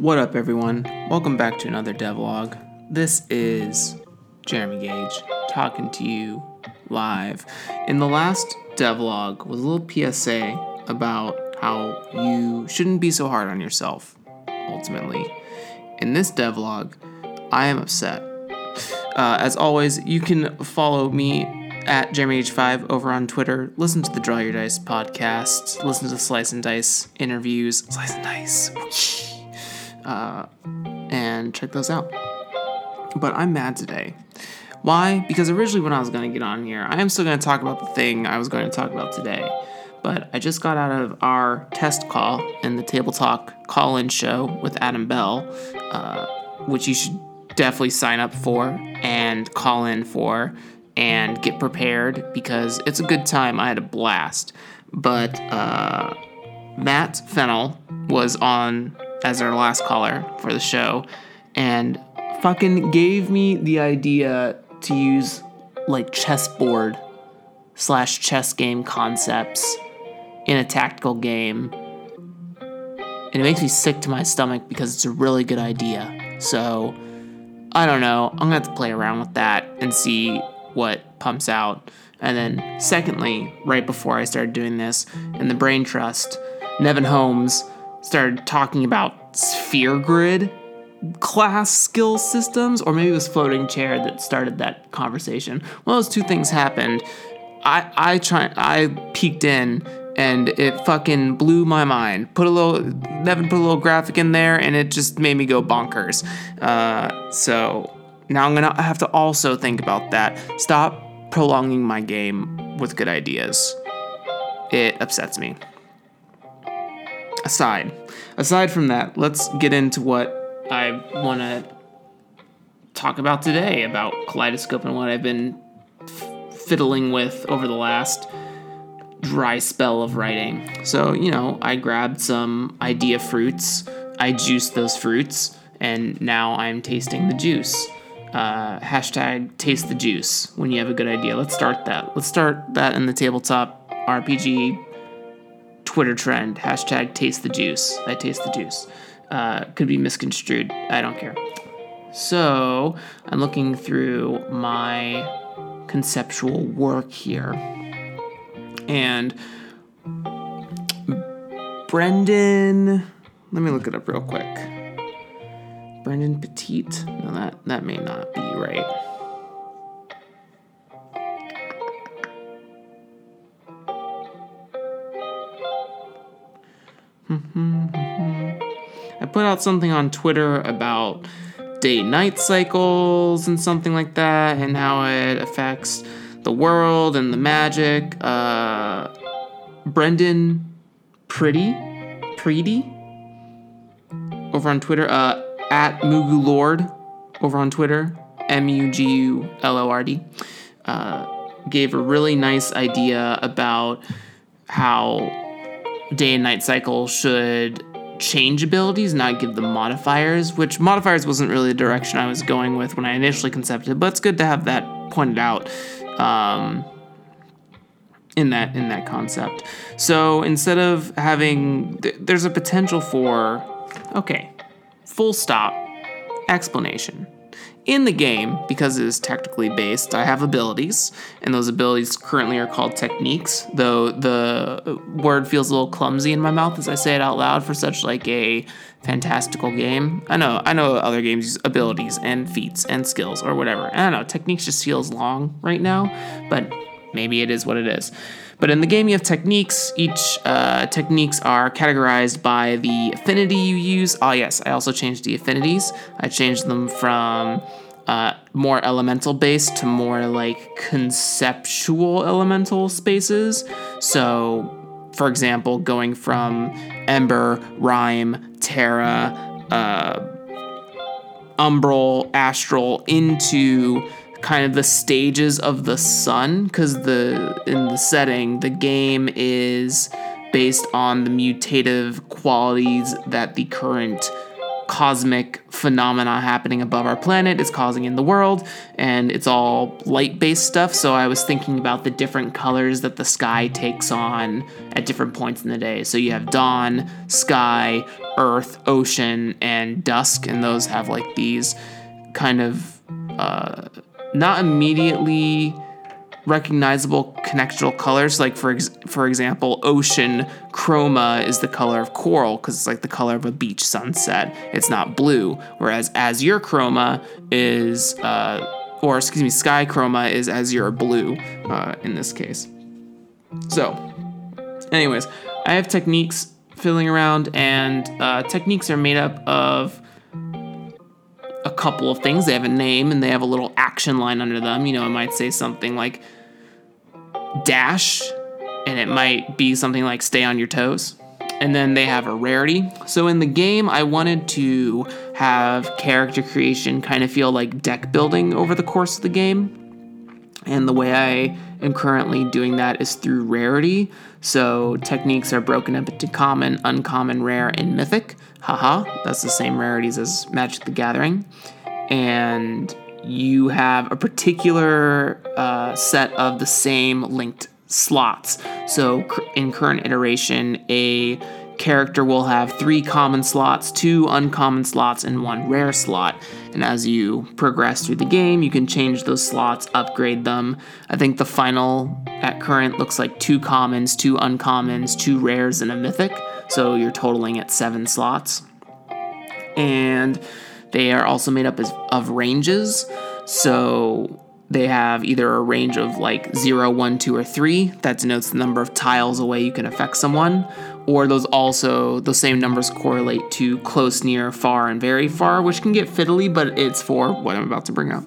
What up, everyone? Welcome back to another devlog. This is Jeremy Gage talking to you live. In the last devlog was a little PSA about how you shouldn't be so hard on yourself, ultimately. In this devlog, I am upset. Uh, as always, you can follow me at JeremyH5 over on Twitter. Listen to the Draw Your Dice podcast. Listen to the Slice and Dice interviews. Slice and Dice. Uh, and check those out. But I'm mad today. Why? Because originally, when I was going to get on here, I am still going to talk about the thing I was going to talk about today. But I just got out of our test call in the Table Talk call in show with Adam Bell, uh, which you should definitely sign up for and call in for and get prepared because it's a good time. I had a blast. But uh, Matt Fennel was on as our last caller for the show and fucking gave me the idea to use like chessboard slash chess game concepts in a tactical game. And it makes me sick to my stomach because it's a really good idea. So, I don't know. I'm gonna have to play around with that and see what pumps out. And then, secondly, right before I started doing this, in the Brain Trust, Nevin Holmes started talking about sphere grid class skill systems, or maybe it was floating chair that started that conversation. Well, those two things happened. I I try I peeked in and it fucking blew my mind. Put a little Nevin put a little graphic in there and it just made me go bonkers. Uh, so now I'm gonna have to also think about that. Stop prolonging my game with good ideas. It upsets me. Aside, aside from that, let's get into what I want to talk about today about Kaleidoscope and what I've been f- fiddling with over the last dry spell of writing. So, you know, I grabbed some idea fruits, I juiced those fruits, and now I'm tasting the juice. Uh, hashtag taste the juice when you have a good idea. Let's start that. Let's start that in the tabletop RPG Twitter trend. Hashtag taste the juice. I taste the juice uh, could be misconstrued. I don't care. So I'm looking through my conceptual work here. And Brendan, let me look it up real quick. Brendan Petit. No, that, that may not be right. I put out something on Twitter about day night cycles and something like that, and how it affects the world and the magic. Uh, Brendan Pretty, Pretty, over on Twitter, uh, at Mugu Lord, over on Twitter, M U G U L O R D, uh, gave a really nice idea about how day and night cycle should change abilities, not give them modifiers, which modifiers wasn't really the direction I was going with when I initially concepted, but it's good to have that pointed out um, in that in that concept. So instead of having, th- there's a potential for, okay, full stop, explanation. In the game, because it is technically based, I have abilities, and those abilities currently are called techniques. Though the word feels a little clumsy in my mouth as I say it out loud for such like a fantastical game. I know, I know other games use abilities and feats and skills or whatever. I don't know, techniques just feels long right now, but maybe it is what it is. But in the game, you have techniques. Each uh, techniques are categorized by the affinity you use. Oh, yes, I also changed the affinities. I changed them from uh, more elemental based to more like conceptual elemental spaces. So, for example, going from Ember, Rime, Terra, uh, Umbral, Astral into kind of the stages of the sun because the in the setting the game is based on the mutative qualities that the current cosmic phenomena happening above our planet is causing in the world, and it's all light based stuff. So I was thinking about the different colors that the sky takes on at different points in the day. So you have dawn, sky, earth, ocean, and dusk, and those have like these kind of uh, not immediately recognizable connectional colors. Like for ex- for example, ocean chroma is the color of coral because it's like the color of a beach sunset. It's not blue. Whereas azure chroma is, uh, or excuse me, sky chroma is azure blue uh, in this case. So, anyways, I have techniques filling around, and uh, techniques are made up of a couple of things. They have a name and they have a little action line under them. You know, it might say something like dash, and it might be something like stay on your toes. And then they have a rarity. So in the game, I wanted to have character creation kind of feel like deck building over the course of the game. And the way I am currently doing that is through rarity. So techniques are broken up into common, uncommon, rare, and mythic. Haha, that's the same rarities as Magic the Gathering. And you have a particular uh, set of the same linked slots. So in current iteration, a character will have three common slots, two uncommon slots, and one rare slot. And as you progress through the game, you can change those slots, upgrade them. I think the final at current looks like two commons, two uncommons, two rares, and a mythic. So you're totaling at seven slots. And they are also made up of ranges. So they have either a range of like 0, 1, 2, or 3 that denotes the number of tiles away you can affect someone, or those also, those same numbers correlate to close, near, far, and very far, which can get fiddly, but it's for what I'm about to bring up.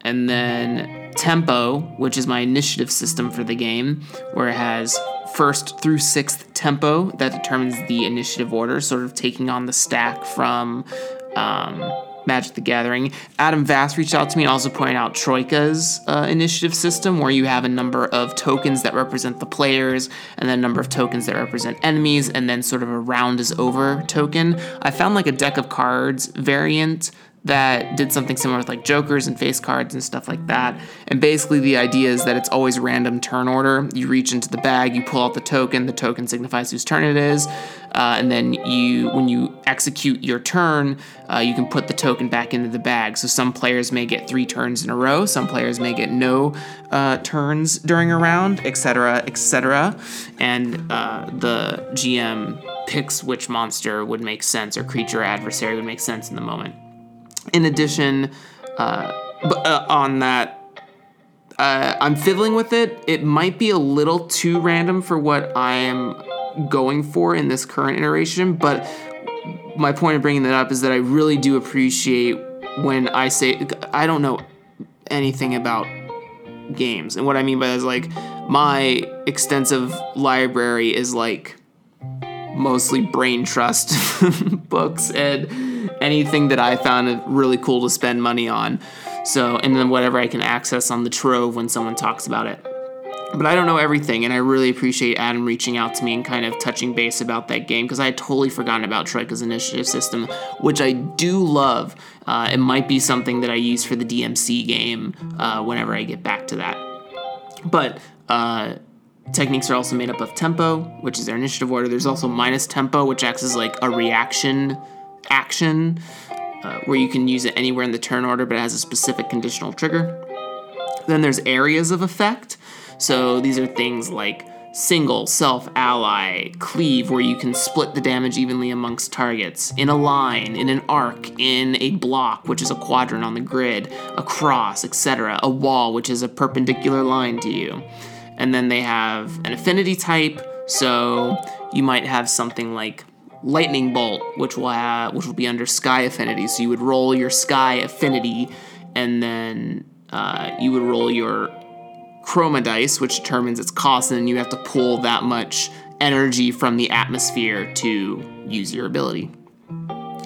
And then tempo, which is my initiative system for the game, where it has first through sixth tempo that determines the initiative order, sort of taking on the stack from um, Magic the Gathering. Adam Vass reached out to me and also pointed out Troika's uh, initiative system, where you have a number of tokens that represent the players, and then a number of tokens that represent enemies, and then sort of a round is over token. I found like a deck of cards variant that did something similar with like jokers and face cards and stuff like that. And basically, the idea is that it's always random turn order. You reach into the bag, you pull out the token, the token signifies whose turn it is, uh, and then you, when you execute your turn, uh, you can put the token back into the bag. So some players may get three turns in a row, some players may get no uh, turns during a round, etc., etc. And uh, the GM picks which monster would make sense or creature adversary would make sense in the moment. In addition, uh, uh, on that, uh, I'm fiddling with it. It might be a little too random for what I am going for in this current iteration, but my point of bringing that up is that I really do appreciate when I say I don't know anything about games. And what I mean by that is like my extensive library is like mostly brain trust books and anything that I found really cool to spend money on. So, and then whatever I can access on the Trove when someone talks about it. But I don't know everything, and I really appreciate Adam reaching out to me and kind of touching base about that game because I had totally forgotten about Troika's initiative system, which I do love. Uh, it might be something that I use for the DMC game uh, whenever I get back to that. But uh, Techniques are also made up of tempo, which is their initiative order. There's also minus tempo, which acts as like a reaction action, uh, where you can use it anywhere in the turn order, but it has a specific conditional trigger. Then there's areas of effect. So these are things like single, self, ally, cleave, where you can split the damage evenly amongst targets, in a line, in an arc, in a block, which is a quadrant on the grid, a cross, etc., a wall, which is a perpendicular line to you. And then they have an affinity type, so you might have something like lightning bolt, which will have which will be under sky affinity. So you would roll your sky affinity, and then uh, you would roll your chroma dice, which determines its cost, and you have to pull that much energy from the atmosphere to use your ability.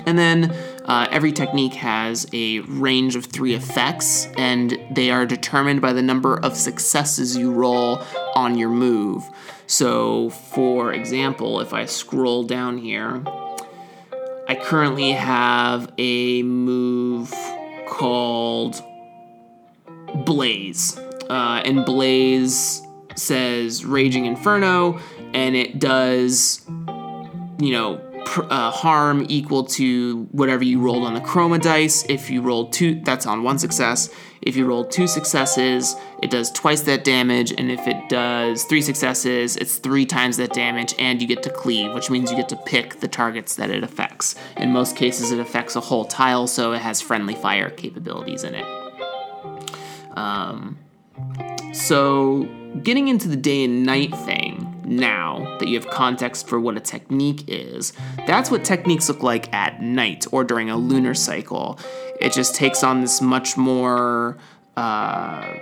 And then uh, every technique has a range of three effects, and they are determined by the number of successes you roll on your move. So, for example, if I scroll down here, I currently have a move called Blaze. Uh, and Blaze says Raging Inferno, and it does, you know, pr- uh, harm equal to whatever you rolled on the chroma dice. If you rolled two, that's on one success. If you roll two successes, it does twice that damage, and if it does three successes, it's three times that damage, and you get to cleave, which means you get to pick the targets that it affects. In most cases, it affects a whole tile, so it has friendly fire capabilities in it. Um, so, getting into the day and night thing now that you have context for what a technique is, that's what techniques look like at night or during a lunar cycle. It just takes on this much more uh,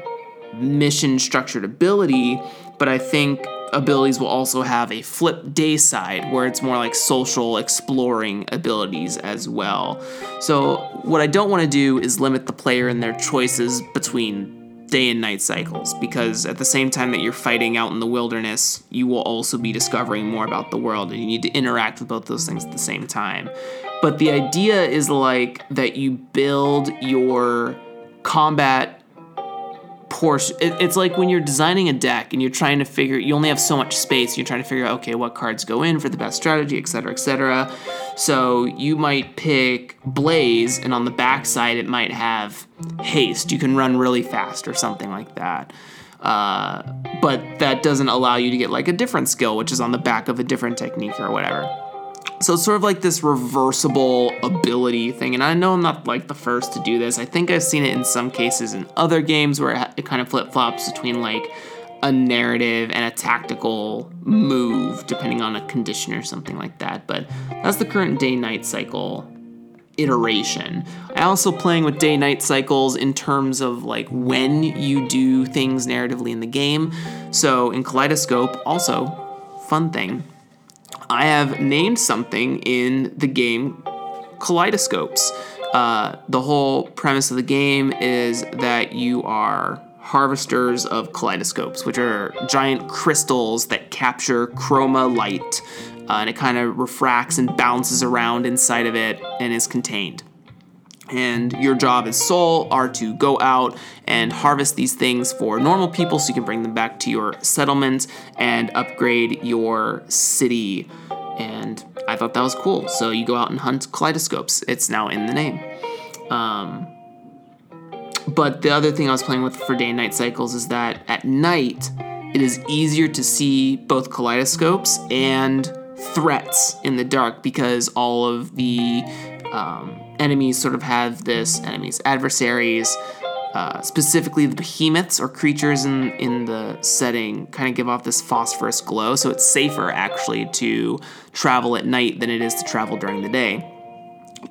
mission structured ability, but I think abilities will also have a flip day side where it's more like social exploring abilities as well. So, what I don't want to do is limit the player in their choices between day and night cycles because at the same time that you're fighting out in the wilderness, you will also be discovering more about the world and you need to interact with both those things at the same time. But the idea is like that you build your combat portion. It, it's like when you're designing a deck and you're trying to figure, you only have so much space. You're trying to figure out, okay, what cards go in for the best strategy, et cetera, et cetera. So you might pick Blaze, and on the back side, it might have haste. You can run really fast or something like that. Uh, but that doesn't allow you to get like a different skill, which is on the back of a different technique or whatever. So it's sort of like this reversible ability thing. And I know I'm not like the first to do this. I think I've seen it in some cases in other games where it, kind of flip flops between like a narrative and a tactical move, depending on a condition or something like that. But that's the current day night cycle iteration. I also playing with day night cycles in terms of like when you do things narratively in the game. So in Kaleidoscope, also fun thing, I have named something in the game kaleidoscopes. Uh, the whole premise of the game is that you are harvesters of kaleidoscopes, which are giant crystals that capture chroma light, uh, and it kind of refracts and bounces around inside of it and is contained. And your job as Soul are to go out and harvest these things for normal people so you can bring them back to your settlement and upgrade your city. And I thought that was cool. So you go out and hunt kaleidoscopes. It's now in the name. Um, but the other thing I was playing with for day and night cycles is that at night, it is easier to see both kaleidoscopes and threats in the dark because all of the um, enemies sort of have this enemies, adversaries, uh, specifically the behemoths or creatures in, in the setting kind of give off this phosphorus glow. So it's safer actually to travel at night than it is to travel during the day.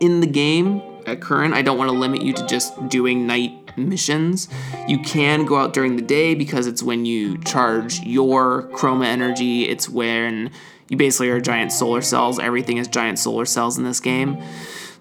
In the game, at current, I don't want to limit you to just doing night missions. You can go out during the day because it's when you charge your chroma energy. It's when you basically are giant solar cells. Everything is giant solar cells in this game.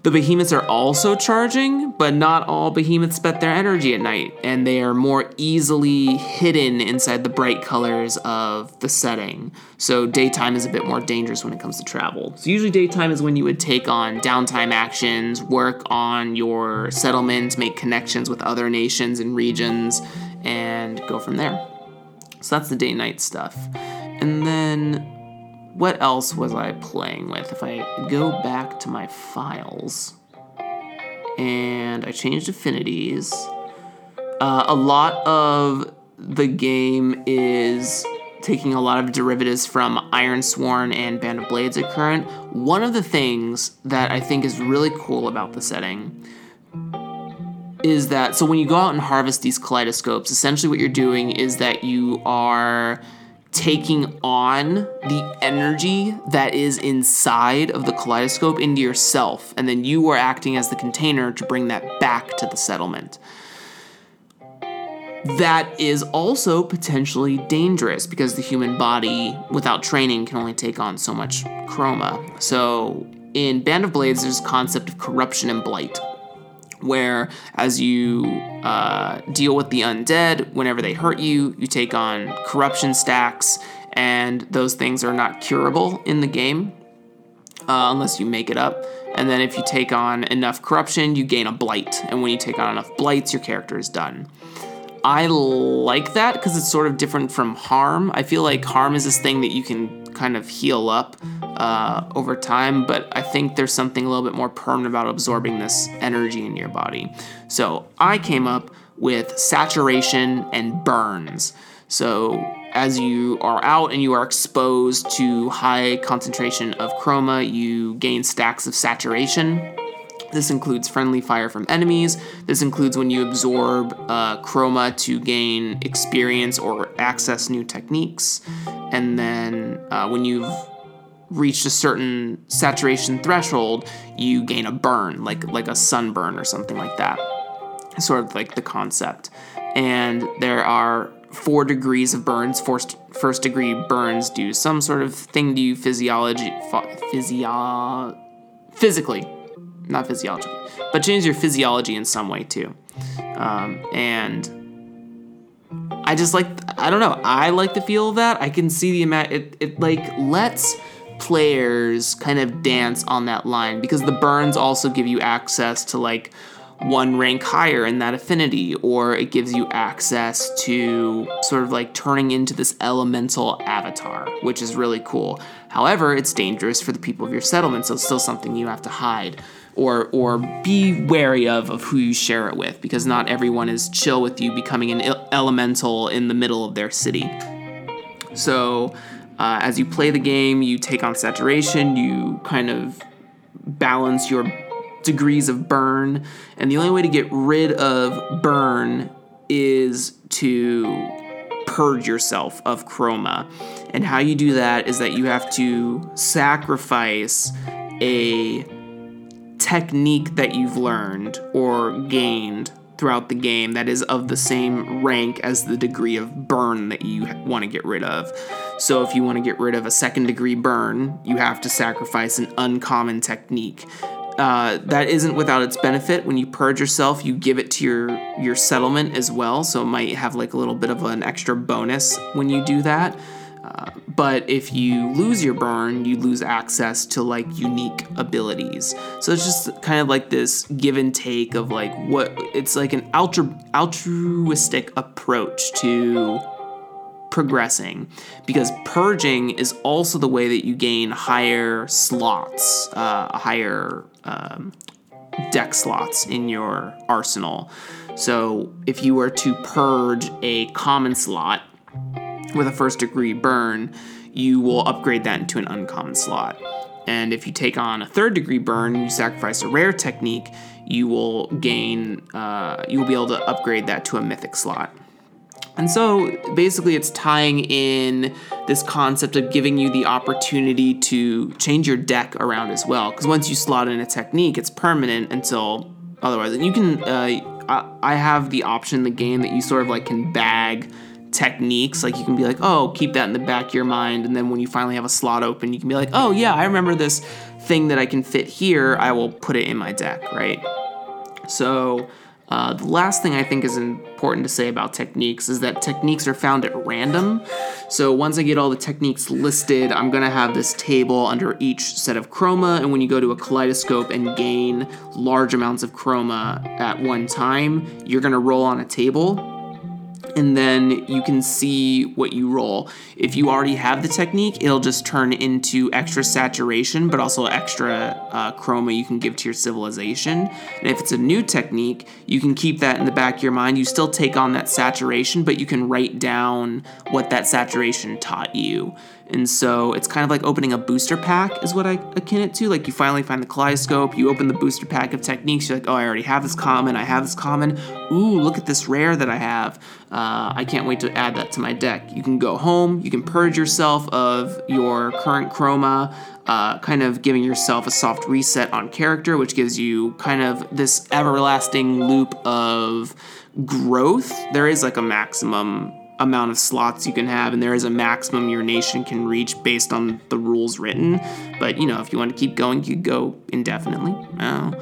The behemoths are also charging, but not all behemoths spend their energy at night, and they are more easily hidden inside the bright colors of the setting. So daytime is a bit more dangerous when it comes to travel. So usually daytime is when you would take on downtime actions, work on your settlement, make connections with other nations and regions, and go from there. So that's the day night stuff. And then what else was I playing with? If I go back to my files and I changed affinities, uh, a lot of the game is taking a lot of derivatives from Ironsworn and Band of Blades at current. One of the things that I think is really cool about the setting is that so when you go out and harvest these kaleidoscopes, essentially what you're doing is that you are taking on the energy that is inside of the kaleidoscope into yourself, and then you are acting as the container to bring that back to the settlement. That is also potentially dangerous because the human body, without training, can only take on so much chroma. So, in Band of Blades, there's a concept of corruption and blight where as you uh, deal with the undead, whenever they hurt you, you take on corruption stacks, and those things are not curable in the game uh, unless you make it up. And then if you take on enough corruption, you gain a blight. And when you take on enough blights, your character is done. I like that because it's sort of different from harm. I feel like harm is this thing that you can kind of heal up uh, over time, but I think there's something a little bit more permanent about absorbing this energy in your body. So I came up with saturation and burns. So as you are out and you are exposed to high concentration of chroma, you gain stacks of saturation. This includes friendly fire from enemies. This includes when you absorb uh, chroma to gain experience or access new techniques. And then uh, when you've reached a certain saturation threshold, you gain a burn, like like a sunburn or something like that. Sort of like the concept. And there are four degrees of burns. First, first degree burns do some sort of thing to you physiology, physio, physically, not physiology, but change your physiology in some way too. Um, and I just like, I don't know, I like the feel of that. I can see the amount, it, it like lets players kind of dance on that line because the burns also give you access to like one rank higher in that affinity, or it gives you access to sort of like turning into this elemental avatar, which is really cool. However, it's dangerous for the people of your settlement, so it's still something you have to hide or or be wary of of who you share it with because not everyone is chill with you becoming an elemental in the middle of their city. So, uh, as you play the game, you take on saturation, you kind of balance your degrees of burn, and the only way to get rid of burn is to purge yourself of chroma. And how you do that is that you have to sacrifice a technique that you've learned or gained throughout the game that is of the same rank as the degree of burn that you want to get rid of. So, if you want to get rid of a second degree burn, you have to sacrifice an uncommon technique. Uh, that isn't without its benefit. When you purge yourself, you give it to your your settlement as well, so it might have like a little bit of an extra bonus when you do that. But if you lose your burn, you lose access to like unique abilities. So it's just kind of like this give and take of like what it's like an altru- altruistic approach to progressing because purging is also the way that you gain higher slots, uh, higher um, deck slots in your arsenal. So if you were to purge a common slot, with a first degree burn, you will upgrade that into an uncommon slot. And if you take on a third degree burn you sacrifice a rare technique, you will gain, uh, you will be able to upgrade that to a mythic slot. And so basically, it's tying in this concept of giving you the opportunity to change your deck around as well. Because once you slot in a technique, it's permanent until otherwise. And you can, uh, I have the option in the game that you sort of like can bag techniques. Like you can be like, oh, keep that in the back of your mind. And then when you finally have a slot open, you can be like, oh, yeah, I remember this thing that I can fit here. I will put it in my deck, right? So, uh, the last thing I think is important to say about techniques is that techniques are found at random. So once I get all the techniques listed, I'm gonna have this table under each set of chroma, and when you go to a kaleidoscope and gain large amounts of chroma at one time, you're gonna roll on a table and then you can see what you roll. If you already have the technique, it'll just turn into extra saturation, but also extra uh, chroma you can give to your civilization. And if it's a new technique, you can keep that in the back of your mind. You still take on that saturation, but you can write down what that saturation taught you. And so it's kind of like opening a booster pack, is what I akin it to. Like you finally find the kaleidoscope, you open the booster pack of techniques, you're like, oh, I already have this common, I have this common. Ooh, look at this rare that I have. Uh, I can't wait to add that to my deck. You can go home, you can purge yourself of your current chroma, uh, kind of giving yourself a soft reset on character, which gives you kind of this everlasting loop of growth. There is like a maximum amount of slots you can have, and there is a maximum your nation can reach based on the rules written. But you know, if you want to keep going, you go indefinitely. Oh.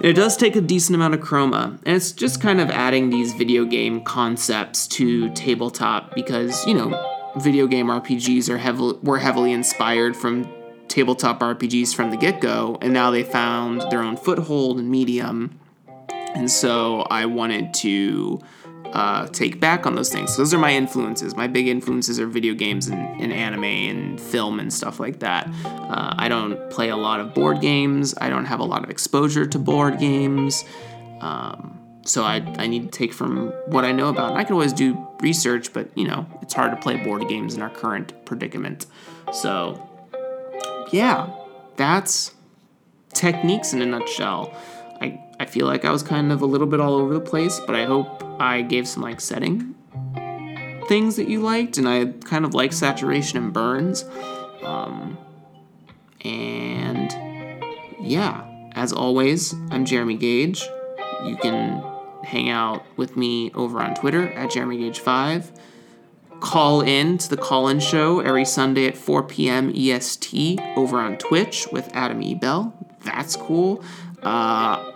It does take a decent amount of chroma, and it's just kind of adding these video game concepts to tabletop because you know, video game RPGs are heavily were heavily inspired from tabletop RPGs from the get go, and now they found their own foothold in medium. And so I wanted to uh, take back on those things. those are my influences. My big influences are video games and, and anime and film and stuff like that. Uh, I don't play a lot of board games. I don't have a lot of exposure to board games. Um, so I, I need to take from what I know about. And I can always do research, but you know, it's hard to play board games in our current predicament. So, yeah, that's techniques in a nutshell. I, feel like I was kind of a little bit all over the place, but I hope I gave some like setting things that you liked, and I kind of like saturation and burns. Um, and yeah, as always, I'm Jeremy Gage. You can hang out with me over on Twitter at Jeremy Gage 5 Call in to the call in show every Sunday at 4 p.m. EST over on Twitch with Adam E. Bell. That's cool. Uh,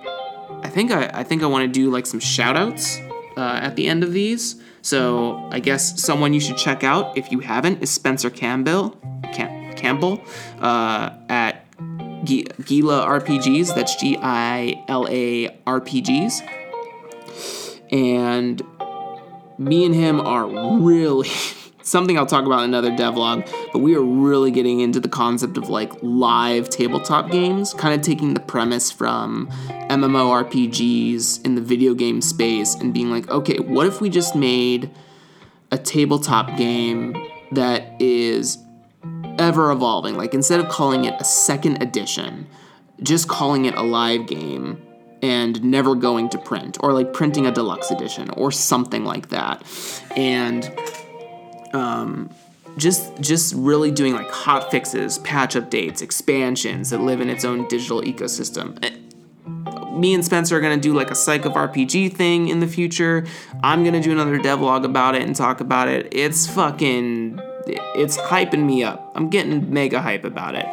I think I, I think I want to do like some shout outs uh, at the end of these. So I guess someone you should check out if you haven't is Spencer Campbell, Cam- Campbell uh, at Gila RPGs. That's G I L A RPGs. And me and him are really something I'll talk about in another devlog, but we are really getting into the concept of like live tabletop games, kind of taking the premise from MMORPGs in the video game space and being like, okay, what if we just made a tabletop game that is ever evolving? Like instead of calling it a second edition, just calling it a live game and never going to print or like printing a deluxe edition or something like that. And um, just just really doing like hot fixes, patch updates, expansions that live in its own digital ecosystem. Eh, me and Spencer are gonna do like a Psych of RPG thing in the future. I'm gonna do another devlog about it and talk about it. It's fucking, it's hyping me up. I'm getting mega hype about it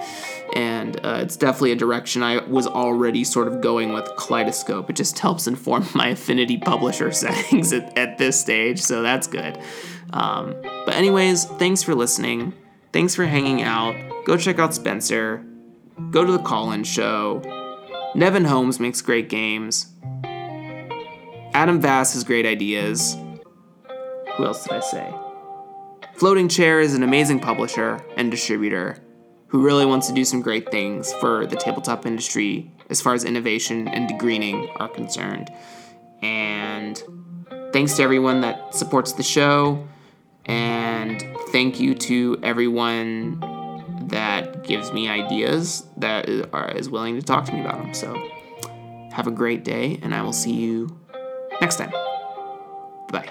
and uh, it's definitely a direction I was already sort of going with Kaleidoscope. It just helps inform my Affinity publisher settings at, at this stage, so that's good. Um, but, anyways, thanks for listening. Thanks for hanging out. Go check out Spencer. Go to the call in show. Nevin Holmes makes great games. Adam Vass has great ideas. Who else did I say? Floating Chair is an amazing publisher and distributor who really wants to do some great things for the tabletop industry as far as innovation and greening are concerned. And thanks to everyone that supports the show. And thank you to everyone that gives me ideas that is willing to talk to me about them. So have a great day, and I will see you next time. Bye.